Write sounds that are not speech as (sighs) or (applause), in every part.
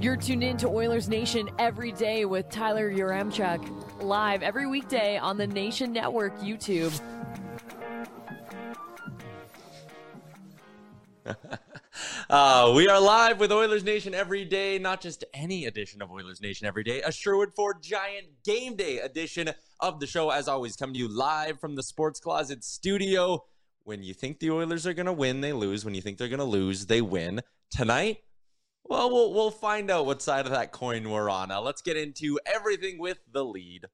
You're tuned in to Oilers Nation every day with Tyler Yaremchuk, live every weekday on the Nation Network YouTube. (laughs) Uh, we are live with Oilers Nation every day, not just any edition of Oilers Nation every day, a Sherwood Ford Giant Game Day edition of the show. As always, coming to you live from the Sports Closet studio. When you think the Oilers are going to win, they lose. When you think they're going to lose, they win. Tonight, well, well, we'll find out what side of that coin we're on. Now, let's get into everything with the lead.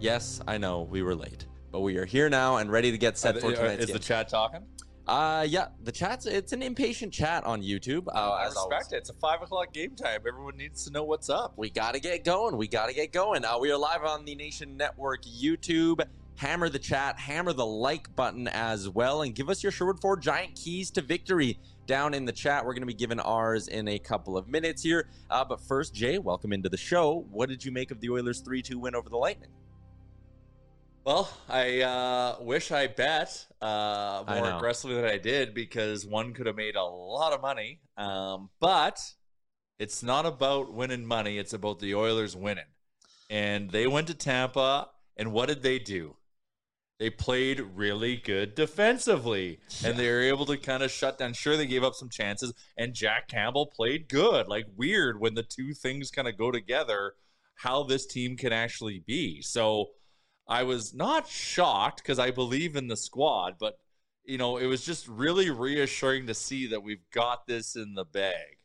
Yes, I know we were late, but we are here now and ready to get set for tonight's Is game. the chat talking? Uh, yeah, the chat's it's an impatient chat on YouTube. Uh, I as respect always. it. It's a five o'clock game time. Everyone needs to know what's up. We gotta get going. We gotta get going. Uh, we are live on the Nation Network YouTube. Hammer the chat, hammer the like button as well, and give us your Sherwood Ford Giant keys to victory down in the chat. We're gonna be giving ours in a couple of minutes here. Uh, but first, Jay, welcome into the show. What did you make of the Oilers' three-two win over the Lightning? Well, I uh, wish I bet uh, more know. aggressively than I did because one could have made a lot of money. Um, but it's not about winning money; it's about the Oilers winning. And they went to Tampa, and what did they do? They played really good defensively, and they were able to kind of shut down. Sure, they gave up some chances, and Jack Campbell played good. Like weird when the two things kind of go together, how this team can actually be. So I was not shocked because I believe in the squad, but you know, it was just really reassuring to see that we've got this in the bag.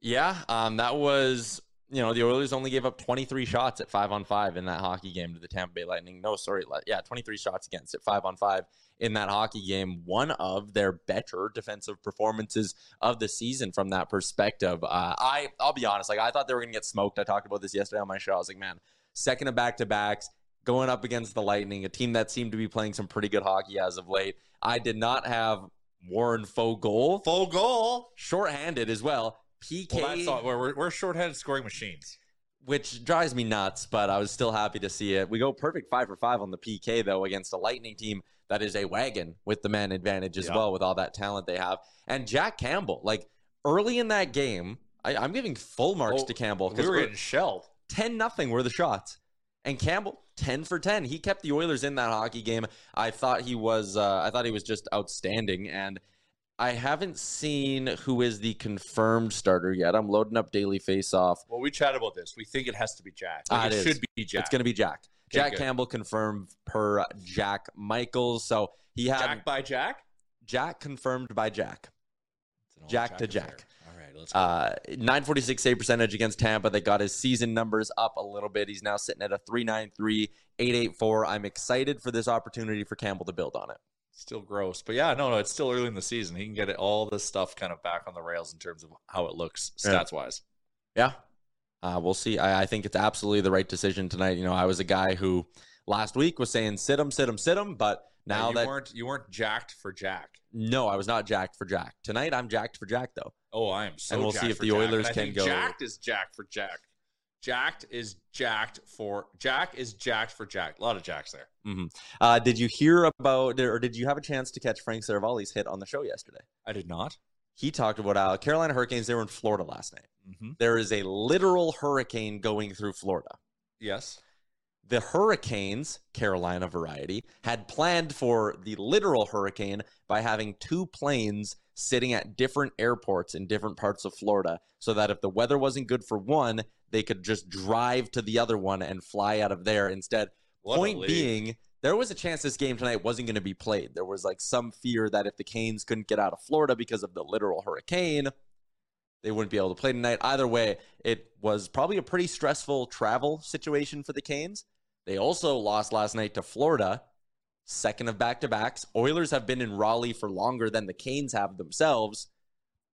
Yeah, um, that was you know the Oilers only gave up 23 shots at five on five in that hockey game to the Tampa Bay Lightning. No, sorry, yeah, 23 shots against at five on five in that hockey game. One of their better defensive performances of the season from that perspective. Uh, I I'll be honest, like I thought they were gonna get smoked. I talked about this yesterday on my show. I was like, man, second of back to backs. Going up against the Lightning, a team that seemed to be playing some pretty good hockey as of late. I did not have Warren Foegele, Full goal. shorthanded as well. PK Well, that's all. We're, we're, we're shorthanded scoring machines. which drives me nuts, but I was still happy to see it. We go perfect five for five on the PK though against a Lightning team that is a wagon with the man advantage as Yeah. well with all that talent they have. And Jack Campbell, like early in that game, I, I'm giving full marks Oh, to Campbell We because were getting shelled. ten nothing were the shots, and Campbell ten for ten. He kept the Oilers in that hockey game. I thought he was, uh, I thought he was just outstanding and. I haven't seen who is the confirmed starter yet. I'm loading up daily face off. Well, we chat about this. We think it has to be Jack. Ah, Like, it it is. should be Jack. It's going to be Jack. Okay, Jack good. Campbell confirmed per Jack Michaels. So he had Jack by Jack. Jack confirmed by Jack. Old Jack to affair. Jack. All right, let's go. Uh, 946 save percentage against Tampa. They got his season numbers up a little bit. He's now sitting at a 393, 884. I'm excited for this opportunity for Campbell to build on it. Still gross, but yeah, no, no, it's still early in the season. He can get it, all this stuff kind of back on the rails in terms of how it looks stats wise. Yeah. Uh, we'll see. I, I think it's absolutely the right decision tonight. You know, I was a guy who last week was saying sit him, sit him, sit him, but now you that weren't you weren't jacked for Jack. no, I was not jacked for Jack. Tonight I'm jacked for Jack though. Oh, I am so. And we'll see if the Jack. Oilers can go- Jacked is Jack for Jack. Jacked is jacked for Jack is jacked for Jack. A lot of jacks there. Uh, did you hear about, or did you have a chance to catch Frank Seravalli's hit on the show yesterday? I did not. He talked about how Carolina Hurricanes, they were in Florida last night. Mm-hmm. There is a literal hurricane going through Florida. Yes. The Hurricanes, Carolina variety, had planned for the literal hurricane by having two planes sitting at different airports in different parts of Florida so that if the weather wasn't good for one, they could just drive to the other one and fly out of there instead. What Point being, there was a chance this game tonight wasn't going to be played. There was like some fear that if the Canes couldn't get out of Florida because of the literal hurricane, they wouldn't be able to play tonight. Either way, it was probably a pretty stressful travel situation for the Canes. They also lost last night to Florida, second of back to backs. Oilers have been in Raleigh for longer than the Canes have themselves.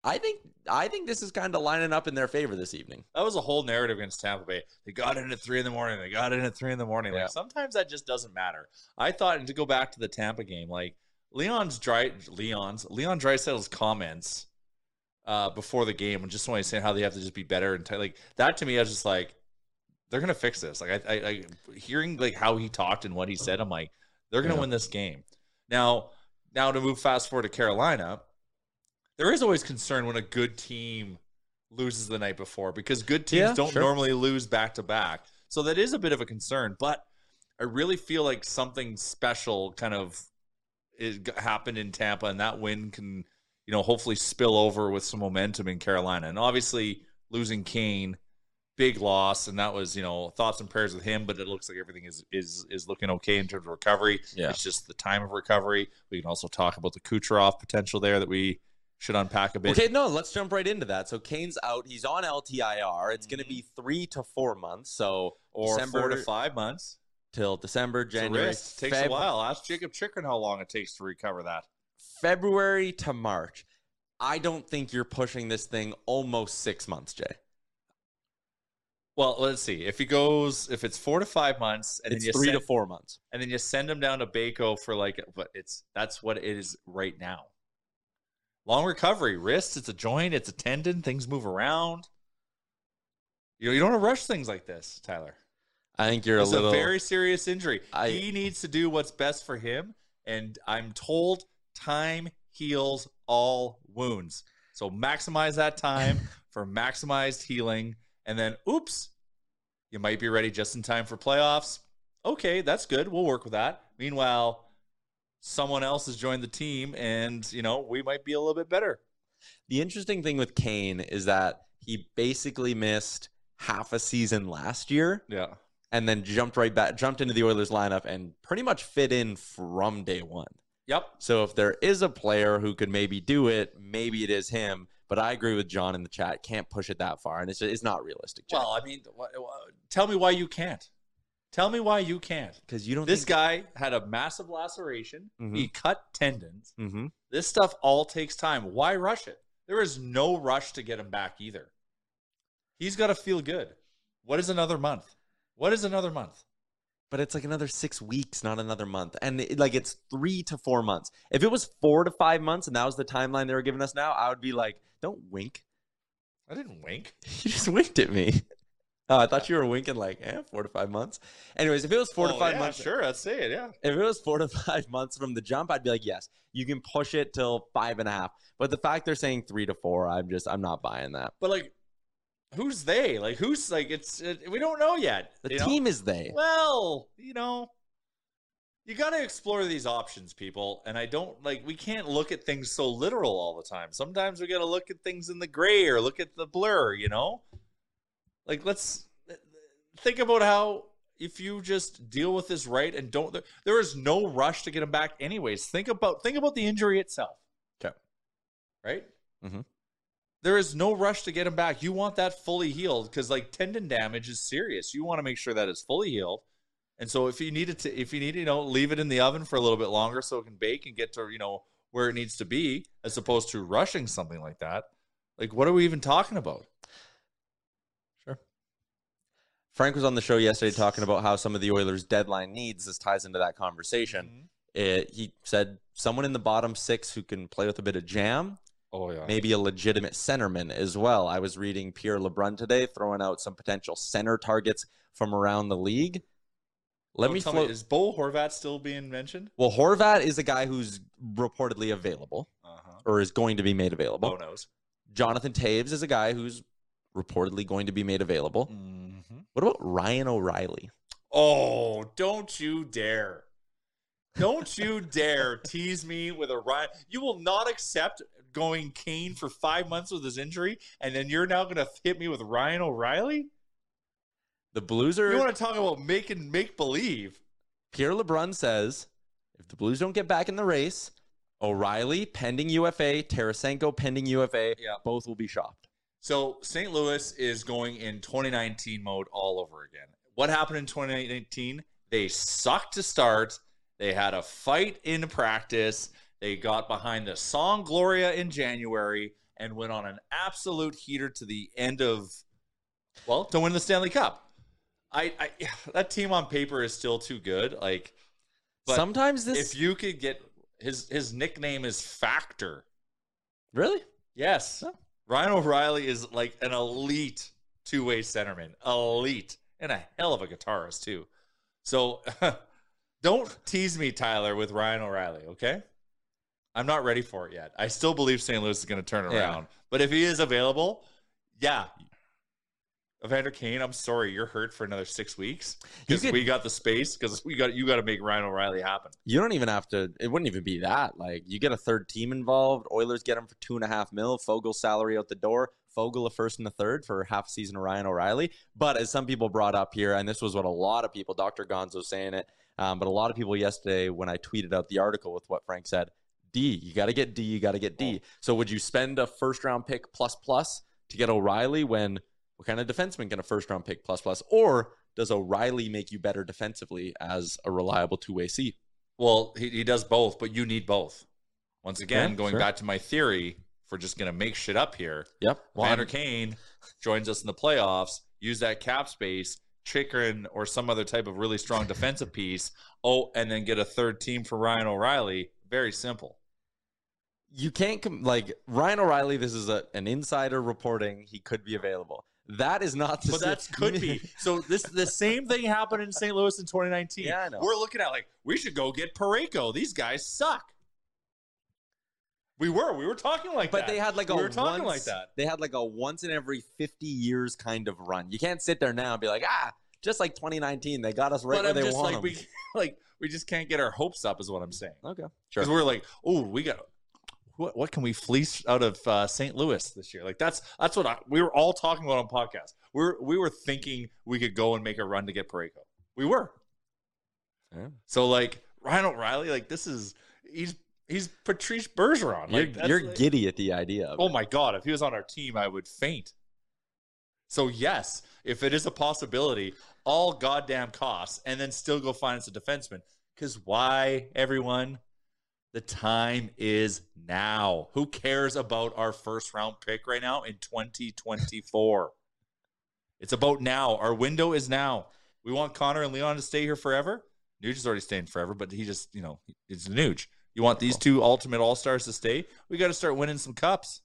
I think I think this is kind of lining up in their favor this evening. That was a whole narrative against Tampa Bay. They got in at three in the morning. They got in at three in the morning. Yeah. Like sometimes that just doesn't matter. I thought, and to go back to the Tampa game, like Leon's Drai, Leon's Leon Draisaitl's comments uh, before the game, and just when he's saying how they have to just be better and t- like that to me, I was just like, they're gonna fix this. Like I, I, I hearing like how he talked and what he said, I'm like, they're gonna Yeah. win this game. Now, now to move fast forward to Carolina, there is always concern when a good team loses the night before because good teams Yeah, don't sure. normally lose back to back. So that is a bit of a concern, but I really feel like something special kind of is, happened in Tampa, and that win can, you know, hopefully spill over with some momentum in Carolina. And obviously, losing Kane, big loss, and that was, you know, thoughts and prayers with him. But it looks like everything is is is looking okay in terms of recovery. Yeah. It's just the time of recovery. We can also talk about the Kucherov potential there that we should unpack a bit. Okay, no, let's jump right into that. So Kane's out. He's on LTIR. It's going to be mm-hmm. three to four months. So or December four to five months. till December, January. risk. takes Feb- a while. Ask Jakob Chychrun how long it takes to recover that. February to March. I don't think you're pushing this thing almost six months, Jay. Well, let's see. If he goes, if it's four to five months, and it's then you three send, to four months. and then you send him down to Baco for like, but it's that's what it is right now. Long recovery, wrist, it's a joint, it's a tendon, things move around. You know, you don't want to rush things like this, Tyler. I think you're It's a little. a very serious injury. I- he needs to do what's best for him, and I'm told time heals all wounds. So maximize that time (laughs) for maximized healing, and then oops, you might be ready just in time for playoffs. Okay, that's good. We'll work with that. Meanwhile, someone else has joined the team, and you know we might be a little bit better. the interesting thing with Kane is that he basically missed half a season last year Yeah. and then jumped right back, jumped into the Oilers lineup and pretty much fit in from day one. Yep. So if there is a player who could maybe do it, maybe it is him. But I agree with John in the chat. Can't push it that far, and it's it's not realistic. Well, I mean, tell me why you can't. Tell me why you can't. because you don't. This guy had a massive laceration. Mhm. He cut tendons. Mm-hmm. This stuff all takes time. Why rush it? There is no rush to get him back either. He's got to feel good. What is another month? What is another month? But it's like another six weeks, not another month, and it, like it's three to four months. If it was four to five months, and that was the timeline they were giving us now, I would be like, "Don't wink." I didn't wink. (laughs) You just winked at me. Oh, I thought you were winking like, eh, four to five months. Anyways, if it was four to five yeah, months, Sure, I'd say it. Yeah. if it was four to (laughs) five months from the jump, I'd be like, yes, you can push it till five and a half. But the fact they're saying three to four, I'm just, I'm not buying that. But like, who's they? Like, who's like? It's it, we don't know yet. The you know? team is they. Well, you know, you got to explore these options, people. And I don't like, we can't look at things so literal all the time. Sometimes we got to look at things in the gray or look at the blur, you know? Like, let's think about how if you just deal with this right and don't, there is no rush to get him back, anyways. Think about, think about the injury itself. 'Kay. Right? Mhm. There is no rush to get him back. You want that fully healed because, like, tendon damage is serious. You want to make sure that it's fully healed. And so, if you need it to, if you need, you know, leave it in the oven for a little bit longer so it can bake and get to, you know, where it needs to be, as opposed to rushing something like that. Like, what are we even talking about? Sure. Frank was on the show yesterday talking about how some of the Oilers' deadline needs. This ties into that conversation. Mm-hmm. It, he said someone in the bottom six who can play with a bit of jam, Oh yeah. maybe a legitimate centerman as well. I was reading Pierre LeBrun today, throwing out some potential center targets from around the league. Let Don't me tell float. is Bo Horvat still being mentioned? well, Horvat is a guy who's reportedly available Uh-huh. or is going to be made available. Bo knows. Jonathan Toews is a guy who's reportedly going to be made available. Mm-hmm. What about Ryan O'Reilly? Oh, don't you dare. Don't you dare tease me with a Ryan. You will not accept going Kane for five months with his injury, and then you're now going to hit me with Ryan O'Reilly? The Blues are. You want to talk about making make believe? Pierre LeBrun says if the Blues don't get back in the race, O'Reilly pending UFA, Tarasenko pending UFA, Yeah. both will be shopped. So St. Louis is going in 2019 mode all over again. What happened in 2019? They sucked to start. They had a fight in practice. They got behind the song Gloria in January and went on an absolute heater to the end of, well, to win the Stanley Cup. I, I (sighs) that team on paper is still too good. Like, Sometimes this if you could get his his nickname is Factor. really Yes, Ryan O'Reilly is like an elite two way centerman, elite, and a hell of a guitarist too. So (laughs) don't tease me, Tyler, with Ryan O'Reilly. Okay, I'm not ready for it yet. I still believe St. Louis is going to turn Yeah. around, but if he is available, yeah. Evander Kane, I'm sorry, you're hurt for another six weeks because we got the space because we got you got to make Ryan O'Reilly happen. you don't even have to. It wouldn't even be that. Like you get a third team involved. Oilers get him for two and a half mil. Foegele salary out the door. Foegele a first and a third for half season of Ryan O'Reilly. But as some people brought up here, and this was what a lot of people, Dr. Gonzo saying it, um, but a lot of people yesterday when I tweeted out the article with what Frank said, D, you got to get D, you got to get D. So would you spend a first round pick plus plus to get O'Reilly when what kind of defenseman can a first round pick plus plus? Or does O'Reilly make you better defensively as a reliable two way C? Well, he, he does both, but you need both. Once again, Yeah, going sure. back to my theory, we're just going to make shit up here, Yep. Vander Kane joins us in the playoffs, use that cap space, Chychrun or some other type of really strong (laughs) defensive piece. Oh, and then get a third team for Ryan O'Reilly. Very simple. You can't com- like Ryan O'Reilly. This is a, an insider reporting. He could be available. That is not the But that could be. So this the (laughs) same thing happened in St. Louis in 2019. Yeah, I know. We're looking at like we should go get Parayko. These guys suck. We were. We were talking like but that. But they had like a we were talking once, like that. They had like a once in every fifty years kind of run. You can't sit there now and be like, ah, just like 2019, they got us right but where I'm they just want like 'em." we (laughs) like we just can't get our hopes up, is what I'm saying. Okay, sure. Because we're like, oh, we got what? What can we fleece out of uh, St. Louis this year? Like that's that's what I, we were all talking about on podcast. We were we were thinking we could go and make a run to get Parayko. We were. Yeah. So like Ryan O'Reilly, like this is he's he's Patrice Bergeron. You're, you're like- giddy at the idea of Oh it. my god, if he was on our team, I would faint. So yes, if it is a possibility, all goddamn costs, and then still go find us a defenseman. Because why, everyone? The time is now. Who cares about our first round pick right now in 2024? it's about now. Our window is now. We want Connor and Leon to stay here forever. Nuge is already staying forever, but he just, you know, it's Nuge. You want these two ultimate all stars to stay? We got to start winning some cups.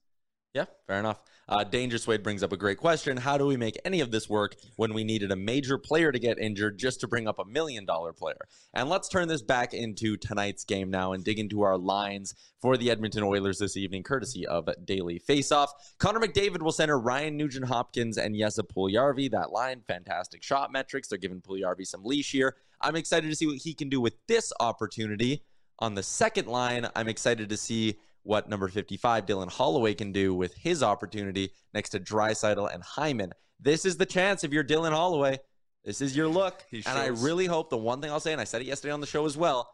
Yeah, fair enough. Uh, Dangerous brings up a great question. How do we make any of this work when we needed a major player to get injured just to bring up a million dollar player? And let's turn this back into tonight's game now and dig into our lines for the Edmonton Oilers this evening, courtesy of Daily Faceoff. Connor McDavid will center Ryan Nugent Hopkins and Jesse Puljujärvi. That line, fantastic shot metrics. They're giving Puljujärvi some leash here. I'm excited to see what he can do with this opportunity. On the second line, I'm excited to see what number 55 Dylan Holloway can do with his opportunity next to Draisaitl and Hyman. This is the chance if you're Dylan Holloway. This is your look. He And I really hope the one thing I'll say, and I said it yesterday on the show as well,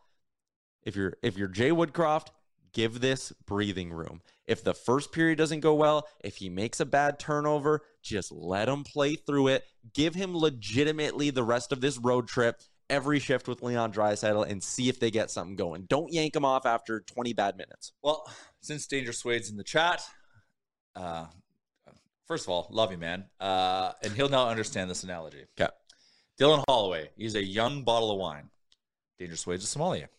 if you're if you're Jay Woodcroft, give this breathing room. If the first period doesn't go well, if he makes a bad turnover, just let him play through it. Give him legitimately the rest of this road trip, every shift with Leon Draisaitl, and see if they get something going. Don't yank him off after 20 bad minutes. Well, since Danger Swade's in the chat, uh, first of all, love you, man. Uh, and he'll now understand this analogy. Okay. Dylan Holloway, he's a young bottle of wine. Danger Swade's a sommelier.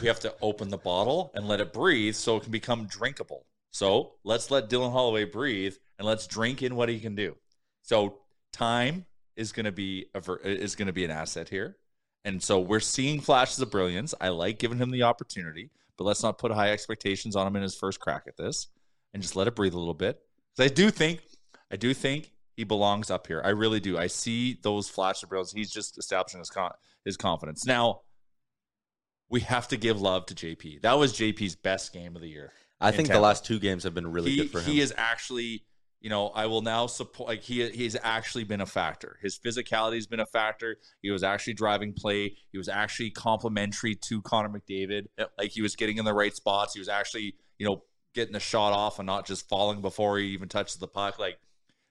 We have to open the bottle and let it breathe so it can become drinkable. So let's let Dylan Holloway breathe and let's drink in what he can do. So time is going to be a ver- is going to be an asset here. And so we're seeing flashes of brilliance. I like giving him the opportunity, but let's not put high expectations on him in his first crack at this and just let it breathe a little bit. 'Cause I do think, I do think he belongs up here. I really do. I see those flashes of brilliance. He's just establishing his con- his confidence. Now, we have to give love to JP. That was JP's best game of the year. I in think the last two games have been really he, good for him. He is actually, you know, I will now support. Like he he's actually been a factor. His physicality has been a factor. He was actually driving play. He was actually complimentary to Connor McDavid. Like he was getting in the right spots. He was actually, you know, getting the shot off and not just falling before he even touches the puck. Like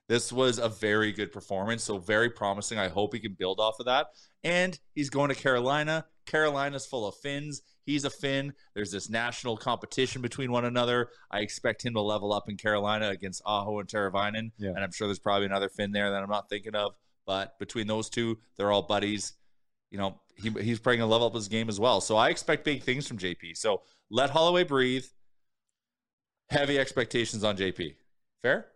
This was a very good performance, so very promising. I hope he can build off of that. And he's going to Carolina. Carolina's full of Finns. He's a Finn. There's this national competition between one another. I expect him to level up in Carolina against Aho and Teravainen. Yeah. And I'm sure there's probably another Finn there that I'm not thinking of. But between those two, they're all buddies. You know, he, he's probably going to level up his game as well. So I expect big things from JP. So let Holloway breathe. Heavy expectations on JP. Fair?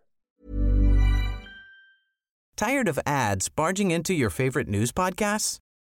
Tired of ads barging into your favorite news podcasts?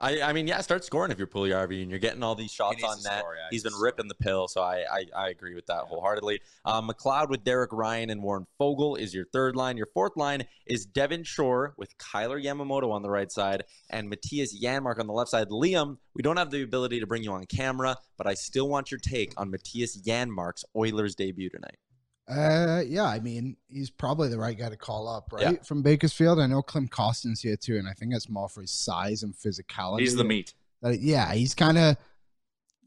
I, I mean, yeah, start scoring if you're Puljujärvi and you're getting all these shots on net. score, yeah, He's been ripping the pill, so I, I, I agree with that wholeheartedly. Um, McLeod with Derek Ryan and Warren Fogle is your third line. Your fourth line is Devin Shore with Kailer Yamamoto on the right side and Mattias Janmark on the left side. Liam, we don't have the ability to bring you on camera, but I still want your take on Mattias Janmark's Oilers debut tonight. Uh, yeah, I mean, he's probably the right guy to call up, right? Yeah. From Bakersfield. I know Klim Kostin's here too, and I think that's more for his size and physicality. He's the meat. That- yeah, he's kind of.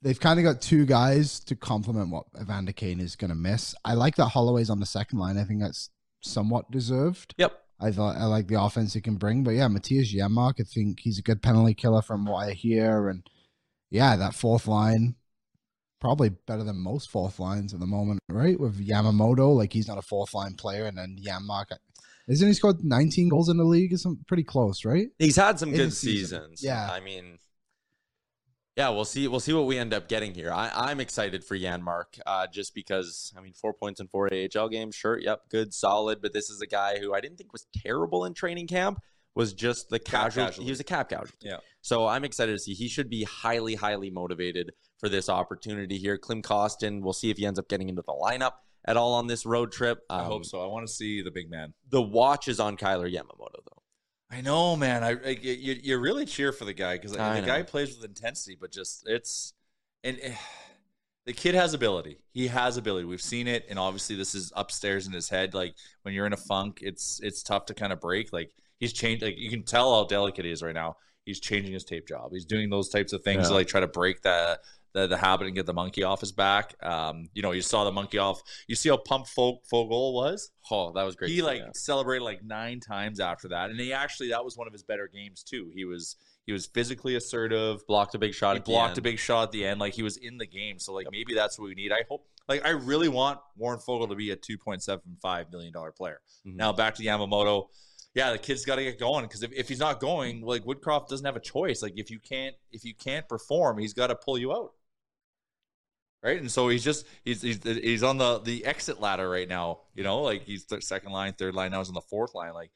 They've kind of got two guys to complement what Evander Kane is going to miss. I like that Holloway's on the second line. I think that's somewhat deserved. Yep. I thought I like the offense he can bring, but yeah, Mattias Janmark, I think he's a good penalty killer from what I hear, and yeah, that fourth line probably better than most fourth lines at the moment, right? With Yamamoto, like he's not a fourth line player, and then Janmark, isn't he scored 19 goals in the league? Or something pretty close, right? He's had some In good the season. seasons. Yeah. I mean, yeah, we'll see. We'll see what we end up getting here. I, I'm excited for Janmark, uh, just because I mean, four points in four AHL games. Sure, yep, good, solid. But this is a guy who I didn't think was terrible in training camp. Was just the Cap casual. He was a cap casualty. Yeah. So I'm excited to see. He should be highly, highly motivated for this opportunity here. Klim Kostin. We'll see if he ends up getting into the lineup at all on this road trip. I Um, hope so. I want to see the big man. The watch is on Kailer Yamamoto, though. I know, man. I, I you, you really cheer for the guy because the I guy plays with intensity, but just it's and eh, the kid has ability. He has ability. We've seen it, and obviously this is upstairs in his head. Like when you're in a funk, it's it's tough to kind of break. Like he's changed. Like you can tell how delicate he is right now. He's changing his tape job. He's doing those types of things to like try to break the the, the habit and get the monkey off his back. Um, you know, you saw the monkey off. You see how pumped Fo- Foegele was Oh, that was great. he like yeah. celebrated like nine times after that, and he actually that was one of his better games too. He was he was physically assertive. blocked a big shot. He blocked a big shot at the end, like he was in the game. So like maybe that's what we need. I hope. Like I really want Warren Foegele to be a two point seven five million dollar player. Mhm. Now back to Yamamoto. Yeah, the kid's got to get going because if, if he's not going, like Woodcroft doesn't have a choice. Like if you can't if you can't perform, he's got to pull you out. Right, and so he's just he's he's he's on the the exit ladder right now. You know, like he's th- second line, third line. Now he's on the fourth line. Like,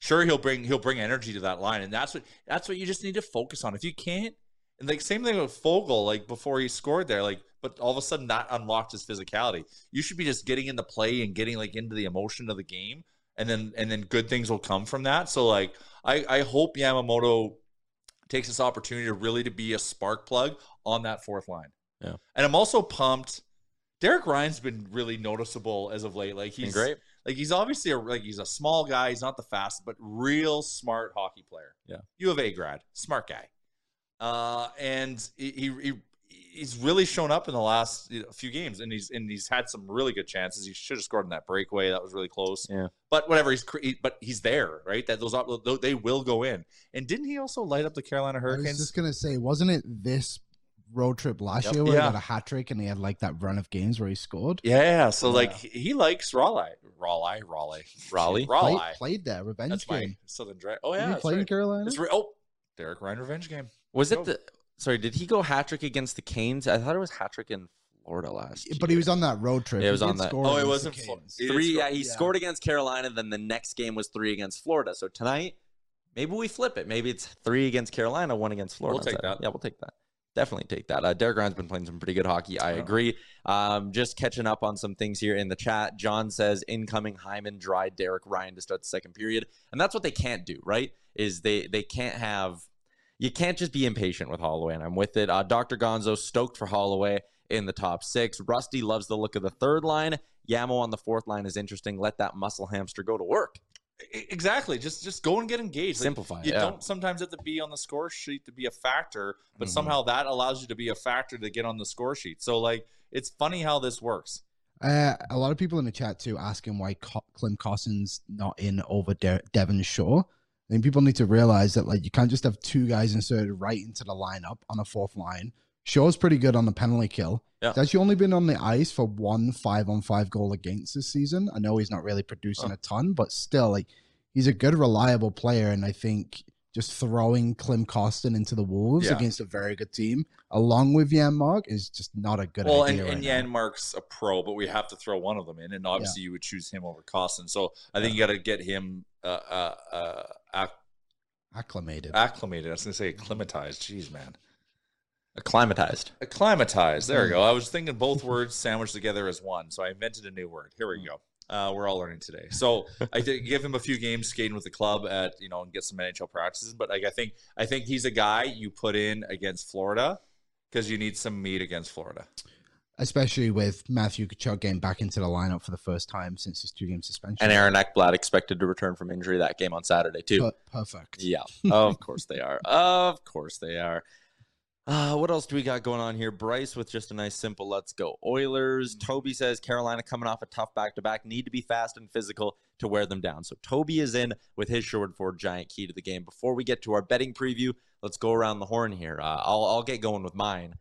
sure he'll bring he'll bring energy to that line, and that's what that's what you just need to focus on. If you can't, and like same thing with Foegele, like before he scored there, like but all of a sudden that unlocked his physicality. You should be just getting into play and getting like into the emotion of the game, and then and then good things will come from that. So like I I hope Yamamoto takes this opportunity to really to be a spark plug on that fourth line. Yeah. and I'm also pumped. Derek Ryan's been really noticeable as of late. Like Been he's great. like he's obviously a like he's a small guy. He's not the fastest, but real smart hockey player. Yeah. U of A grad, smart guy. Uh, and he, he, he he's really shown up in the last you know, few games, and he's and he's had some really good chances. He should have scored in that breakaway. That was really close. Yeah. But whatever. He's cre- he, but he's there, right? That those op- tho- they will go in. And didn't he also light up the Carolina I was Hurricanes? just gonna say, wasn't it this road trip last Yep. year where Yeah. he got a hat trick and he had like that run of games where he scored? yeah. So Yeah. like he, he likes Raleigh, Raleigh, Raleigh, Raleigh? Raleigh. Played, played there, revenge That's my game. Southern Dragon. Oh Did yeah, he that's play in right. Carolina? It's re- oh, Derek Ryan revenge game. Was Go. it the? Sorry, did he go hat trick against the Canes? I thought it was hat trick in Florida last. Year. but he was on that road trip. Yeah, it He was on did that- Oh, it wasn't the Canes. Three. Yeah, he yeah. scored against Carolina. Then the next game was three against Florida. So tonight, maybe we flip it. Maybe it's three against Carolina, one against Florida. We'll take that. Yeah, we'll take that. Definitely take that. Uh, Derek Ryan's been playing some pretty good hockey. I agree. Um, just catching up on some things here in the chat. John says incoming Hyman Drai Derek Ryan to start the second period, and that's what they can't do. Right? Is they they can't have you can't just be impatient with Holloway, and I'm with it. Uh, Dr. Gonzo stoked for Holloway in the top six. Rusty loves the look of the third line. Yamo on the fourth line is interesting. Let that muscle hamster go to work. Exactly. Just just go and get engaged. Like, Simplify. you yeah. don't sometimes have to be on the score sheet to be a factor, but Mhm. somehow that allows you to be a factor to get on the score sheet. So like it's funny how this works. Uh, a lot of people in the chat too asking why Co- Klim Kostin's not in over De- Devin Shore. I think people need to realize that like you can't just have two guys inserted right into the lineup on a fourth line. Shore's pretty good on the penalty kill. Yeah. He's actually only been on the ice for one five on five goal against this season. I know he's not really producing Oh. a ton, but still, like he's a good, reliable player. And I think just throwing Klim Kostin into the Wolves Yeah. against a very good team, along with Janmark, is just not a good well, and, idea. and right now. Janmark's a pro, but we have to throw one of them in, and obviously you would choose him over Kostin. So I think you got to get him uh, uh, uh, acc- acclimated. acclimated. I was going to say acclimatized. Jeez, man. Acclimatized. Acclimatized. There we go. I was thinking both words sandwiched together as one, so I invented a new word. Here we Mm. go. Uh, we're all learning today. So I did give him a few games skating with the club at you know and get some NHL practices. But like I think I think he's a guy you put in against Florida because you need some meat against Florida. especially with Matthew Tkachuk getting back into the lineup for the first time since his two game suspension. And Aaron Ekblad expected to return from injury that game on Saturday, too. Per- perfect. Yeah, (laughs) of course they are. Of course they are. Uh, what else do we got going on here? Bryce with just a nice simple let's go Oilers. Toby says Carolina coming off a tough back to back need to be fast and physical to wear them down. So Toby is in with his Sherwood Ford giant key to the game. Before we get to our betting preview, let's go around the horn here. Uh, I'll, I'll get going with mine.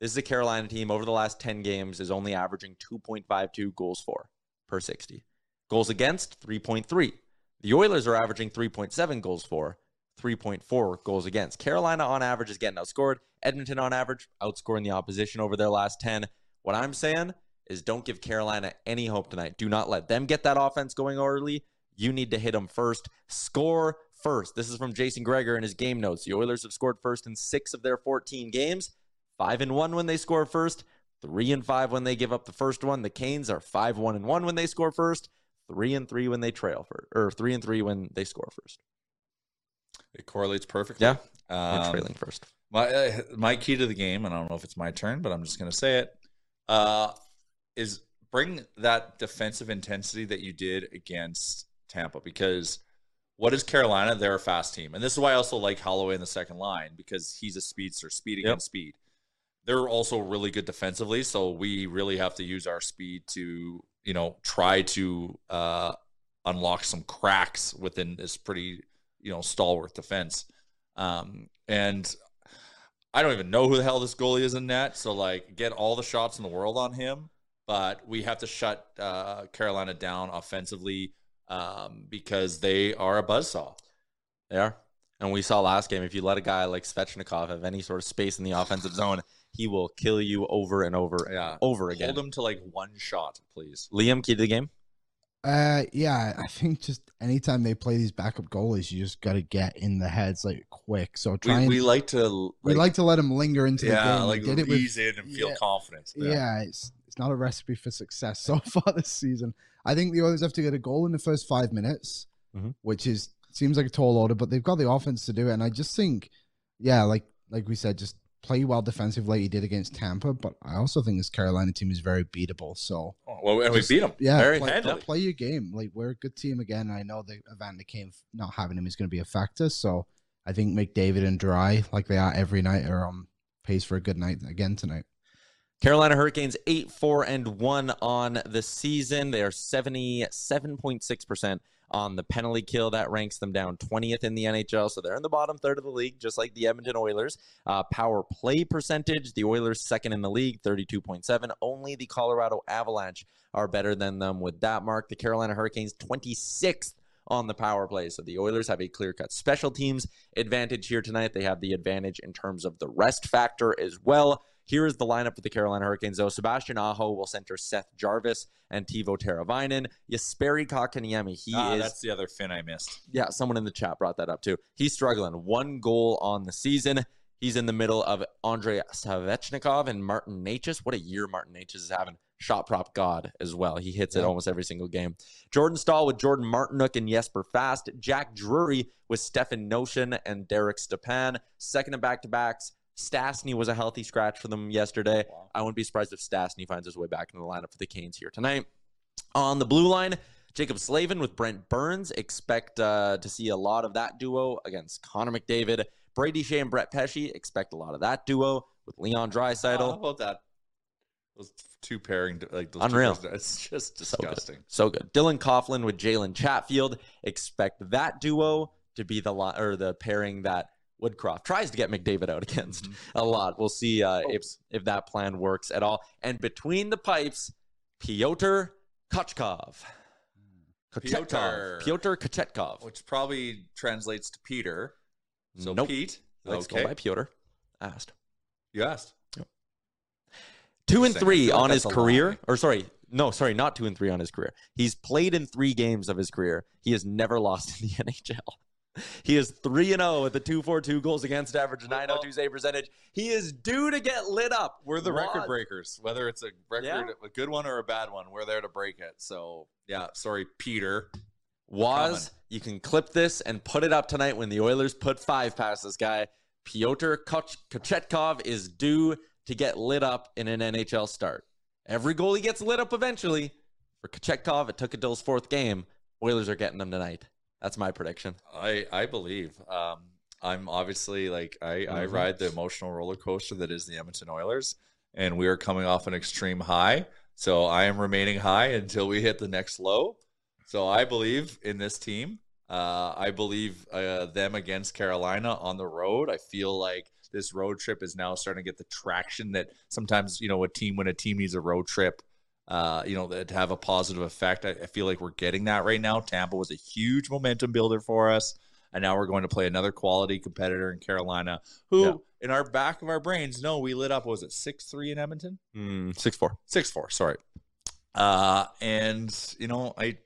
This is a Carolina team over the last 10 games is only averaging 2.52 goals for per 60. Goals against 3.3. The Oilers are averaging 3.7 goals for, 3.4 goals against. Carolina on average is getting outscored. Edmonton on average outscoring the opposition over their last 10. What I'm saying is don't give Carolina any hope tonight. Do not let them get that offense going early. You need to hit them first. Score first. This is from Jason Gregor in his game notes. The Oilers have scored first in 6 of their 14 games. 5 and 1 when they score first, 3 and 5 when they give up the first one. The Canes are 5 1 and 1 when they score first, 3 and 3 when they trail first, or 3 and 3 when they score first. It correlates perfectly. Yeah. Um, trailing first. My uh, my key to the game, and I don't know if it's my turn, but I'm just going to say it, uh, is bring that defensive intensity that you did against Tampa. Because what is Carolina? They're a fast team, and this is why I also like Holloway in the second line because he's a speedster, speed Yep. against speed. They're also really good defensively, so we really have to use our speed to you know try to uh, unlock some cracks within this pretty you know stalwart defense. Um, and I don't even know who the hell this goalie is in net. So like, get all the shots in the world on him, but we have to shut uh, Carolina down offensively um, because they are a buzzsaw. They are. And we saw last game, if you let a guy like Svechnikov have any sort of space in the offensive zone, he will kill you over and over, Yeah, over again. hold him to like one shot, please. Liam, key to the game. Uh, yeah, I think just anytime they play these backup goalies, you just got to get in the heads like quick. So try We, and we like to we like to let them linger into the yeah game. like we did it with ease in and feel yeah. confident. yeah. it's it's not a recipe for success (laughs) so far this season. I think the Oilers have to get a goal in the first five minutes, Mhm. which is seems like a tall order, but they've got the offense to do it. And I just think, yeah, like like we said, just play well defensively. like you did against Tampa. But I also think this Carolina team is very beatable. So Oh, well, and we beat them. yeah, Very play, handily. play your game. Like we're a good team again. I know the Evander came not having him is going to be a factor. So I think McDavid and Drai, like they are every night, are on pace for a good night again tonight. Carolina Hurricanes 8 4 and 1 on the season. They are 77.6% on the penalty kill. That ranks them down 20th in the NHL. So they're in the bottom third of the league, just like the Edmonton Oilers. Uh, power play percentage, the Oilers second in the league, 32.7. Only the Colorado Avalanche are better than them with that mark. The Carolina Hurricanes 26th on the power play. So the Oilers have a clear cut special teams advantage here tonight. They have the advantage in terms of the rest factor as well. Here is the lineup for the Carolina Hurricanes, though. Sebastian Aho will center Seth Jarvis and Teuvo Teravainen. Jesperi Kotkaniemi, he Ah, is that's the other Finn I missed. yeah, someone in the chat brought that up too. He's struggling. One goal on the season. He's in the middle of Andrei Svechnikov and Martin Necas. What a year Martin Necas is having. shot prop god as well. He hits it almost every single game. Jordan Staal with Jordan Martinook and Jesper Fast. Jack Drury with Stefan Noesen and Derek Stepan. Second and back to backs. Stastny was a healthy scratch for them yesterday. I wouldn't be surprised if Stastny finds his way back into the lineup for the Canes here tonight. On the blue line, Jaccob Slavin with Brent Burns. Expect uh, to see a lot of that duo against Connor McDavid. Brady Skjei and Brett Pesce. Expect a lot of that duo with Leon Oh, how about that? Those two pairing, like those Unreal. pairs, it's (laughs) just So good. disgusting. So good. Dylan Coghlan with Jalen Chatfield. Expect that duo to be the or the pairing that Woodcroft tries to get McDavid out against Mm-hmm. a lot. We'll see uh, if if that plan works at all. And between the pipes, Pyotr Kochkov. Kochetkov. Pyotr. Pyotr Kochetkov. Which probably translates to Peter. So Nope. Pete. Let's go by Pyotr. Asked. You asked. Two and three on his career. lie. Or sorry, no, sorry, not two and three on his career. He's played in three games of his career. He has never lost in the (laughs) NHL. (laughs) He is 3 and 0 with a 242 goals against average, 902 save percentage. He is due to get lit up. We're the record breakers. Whether it's a record, Yeah. a good one or a bad one, we're there to break it. So yeah, sorry, Peter. Was you can clip this and put it up tonight when the Oilers put five past this guy. Pyotr Kochetkov is due to get lit up in an NHL start. Every goalie gets lit up eventually. For Kochetkov, it took his fourth game. Oilers are getting them tonight. That's my prediction. I I believe. Um, I'm obviously like I I Mhm. ride the emotional roller coaster that is the Edmonton Oilers, and we are coming off an extreme high. So I am remaining high until we hit the next low. So I believe in this team. Uh, I believe uh, them against Carolina on the road. I feel like this road trip is now starting to get the traction that sometimes you know a team when a team needs a road trip uh, you know, that to have a positive effect. I, I feel like we're getting that right now. Tampa was a huge momentum builder for us. And now we're going to play another quality competitor in Carolina, who Yeah. in our back of our brains know we lit up, was it six three in Edmonton? Mm, six four. Six four, sorry. Uh, and you know, I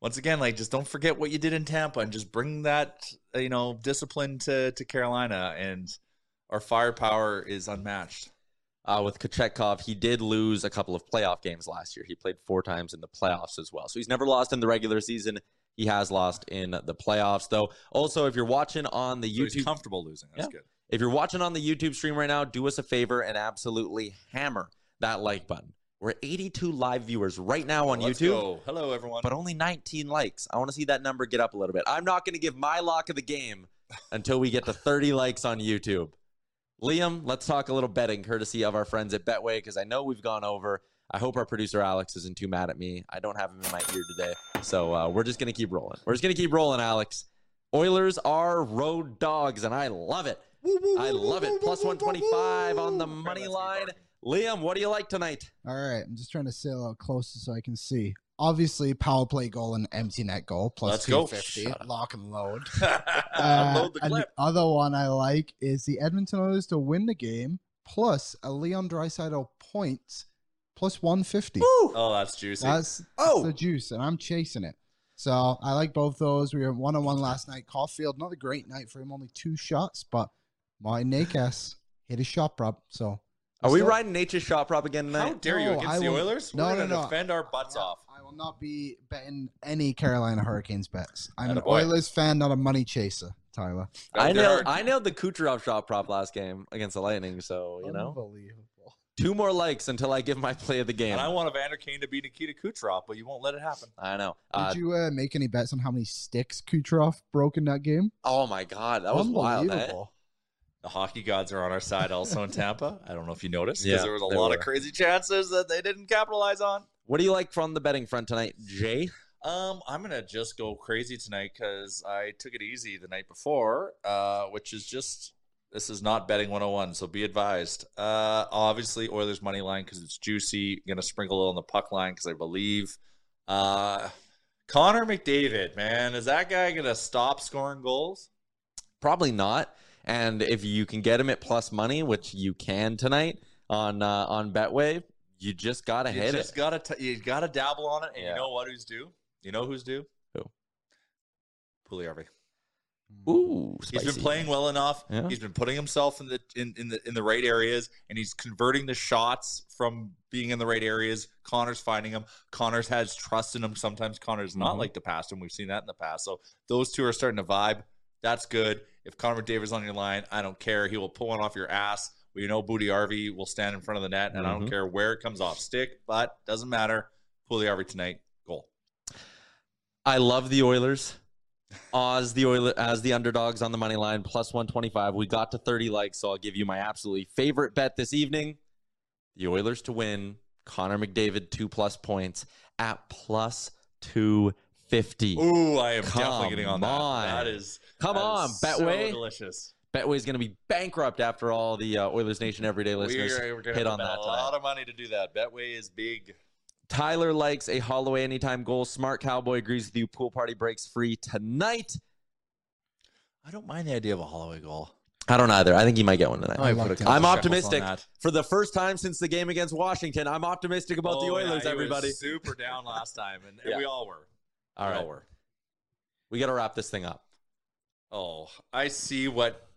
once again like just don't forget what you did in Tampa and just bring that you know discipline to to Carolina and our firepower is unmatched. Uh, with Kochetkov, he did lose a couple of playoff games last year. He played four times in the playoffs as well. So he's never lost in the regular season. He has lost in the playoffs, though. Also, if you're watching on the So he's YouTube, comfortable losing. That's Yeah. good. if you're watching on the YouTube stream right now, do us a favor and absolutely hammer that like button. We're 82 live viewers right now on Let's YouTube, go. Hello, everyone. but only 19 likes. I want to see that number get up a little bit. I'm not going to give my lock of the game (laughs) until we get to 30 likes on YouTube. Liam, let's talk a little betting courtesy of our friends at Betway because I know we've gone over. I hope our producer Alex isn't too mad at me. I don't have him in my ear today. So uh, we're just going to keep rolling. We're just going to keep rolling, Alex. Oilers are road dogs, and I love it. I love it. Plus 125 on the money line. Liam, what do you like tonight? All right, I'm just trying to sit a little closer so I can see. Obviously, power play goal and empty net goal plus Let's 250. Shut. Lock and load. (laughs) Uh, Load the and the other one I like is the Edmonton Oilers to win the game plus a Leon Draisaitl points plus 150. Oh, that's juicy. That's, that's Oh. the juice, and I'm chasing it. So I like both those. We were one on one last night. Caufield, not a great night for him, only two shots, but Martin Necas hit his shot prop. So Are we Still- riding nature's shot prop again tonight? How tonight? dare you No, against I the will- Oilers? No, We're no, gonna no. defend our butts I- off. I will not be betting any Carolina Hurricanes bets. I'm an Attaboy. Oilers fan, not a money chaser, Tyler. I nailed. I nailed the Kucherov shot prop last game against the Lightning. So, you know, Unbelievable. two more likes until I give my play of the game. And I want Evander Kane to be Nikita Kucherov, but you won't let it happen. I know. Did Uh, you uh, make any bets on how many sticks Kucherov broke in that game? oh my God, that was wild. Eh? The hockey gods are on our side also in Tampa. I don't know if you noticed because Yeah, there was a they lot were. of crazy chances that they didn't capitalize on. What do you like from the betting front tonight, Jay? Um, I'm gonna just go crazy tonight because I took it easy the night before, uh, which is just this is not betting 101, so be advised. Uh, obviously Oilers money line because it's juicy. Gonna sprinkle a little on the puck line because I believe. Uh, Connor McDavid, man, is that guy gonna stop scoring goals? Probably not. And if you can get him at plus money, which you can tonight on uh, on Betway, you just gotta hit just it. gotta t- you gotta dabble on it, and Yeah. you know what? Who's due? You know who's due? Who? Puljujärvi. Ooh, he's been playing well enough. Yeah. He's been putting himself in the in, in the in the right areas, and he's converting the shots from being in the right areas. Connor's finding him. Connor's has trust in him. Sometimes Connor's not Mhm. like the past, and we've seen that in the past. So those two are starting to vibe. That's good. If Connor McDavid's on your line, I don't care. He will pull one off your ass. We know Booty RV will stand in front of the net, and I don't Mhm. care where it comes off stick, but doesn't matter. Booty RV tonight, goal. I love the Oilers. Oz the Oilers as the underdogs on the money line plus 125. We got to 30 likes, so I'll give you my absolutely favorite bet this evening. The Oilers to win. Connor McDavid two plus points at plus 250. Ooh, I am Come definitely getting on, on. that. That is Come that on, is so Betway. is going to be bankrupt after all the uh, Oilers Nation everyday listeners We're, we're hit on that a lot of money to do that. Betway is big. Tyler likes a Holloway anytime goal. Smart Cowboy agrees with you. Pool party breaks free tonight. I don't mind the idea of a Holloway goal. I don't either. I think he might get one tonight. I might like put a that. couple I'm optimistic on for the first time since the game against Washington. I'm optimistic about the Oh, yeah, Oilers, he was everybody. super down last time, and, and Yeah. we all were. All we right, all were. we got to wrap this thing up. Oh, I see what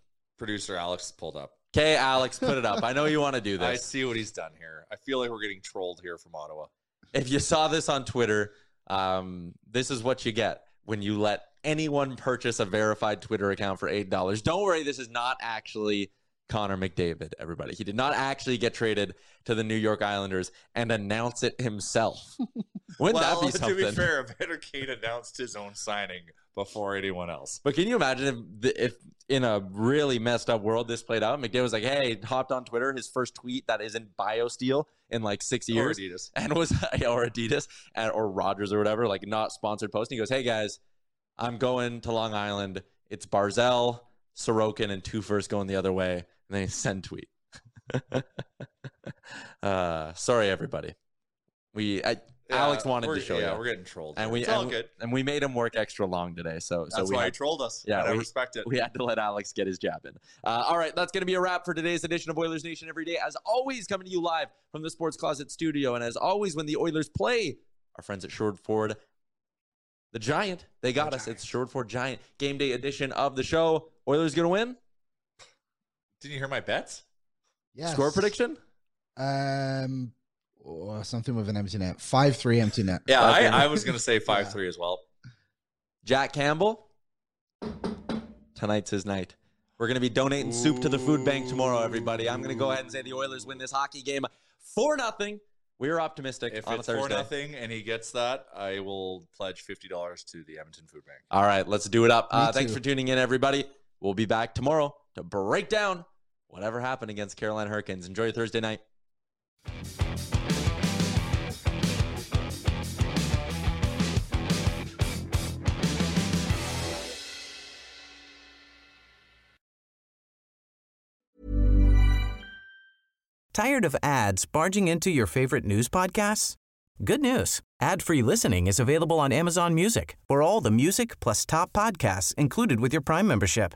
producer Alex pulled up. Okay, Alex, put it up. I know you want to do (laughs) this. I see what he's done here. I feel like we're getting trolled here from Ottawa. If you saw this on Twitter, um, this is what you get when you let anyone purchase a verified Twitter account for eight dollars. Don't worry, this is not actually Connor McDavid. Everybody, he did not actually get traded to the New York Islanders and announce it himself. (laughs) Wouldn't well, that be something? to be fair, Kane announced his own signing before anyone else. But can you imagine if, if in a really messed up world this played out? McDavid was like, "Hey," hopped on Twitter, his first tweet that isn't BioSteel in like six Or years, Adidas. and was (laughs) or Adidas and, or Rogers or whatever, like not sponsored post. And he goes, "Hey guys, I'm going to Long Island. It's Barzal, Sorokin, and two first going the other way." And then he (laughs) send tweet. (laughs) uh, sorry, everybody. We I, Alex wanted to show yeah, you, we're getting trolled. and here. we it's all and, good. and we made him work extra long today. So so That's we why had- he trolled us. Yeah, and I we- respect it. we had to let Alex get his jab in. Uh, all right, that's going to be a wrap for today's edition of Oilers Nation Every Day. As always, coming to you live from the Sports Closet studio. And as always, when the Oilers play, our friends at Sherwood Ford, the Giant, they got The us. It's Sherwood Ford Giant game day edition of the show. Oilers going to win? Didn't you hear my bets? Yes. Score prediction? Um, or something with an empty net. Five three empty net. Yeah, I, I was going to say (laughs) 5 3 as well. Jack Campbell? Tonight's his night. We're going to be donating soup to the food bank tomorrow, everybody. I'm going to go ahead and say the Oilers win this hockey game for nothing. We're optimistic If on it's 4 Thursday. nothing and he gets that, I will pledge $50 to the Edmonton Food Bank. All right, let's do it up. Uh, thanks for tuning in, everybody. We'll be back tomorrow to break down whatever happened against Carolina Hurricanes. Enjoy your Thursday night. Tired of ads barging into your favorite news podcasts? Good news. Ad-free listening is available on Amazon Music for all the music plus top podcasts included with your Prime membership.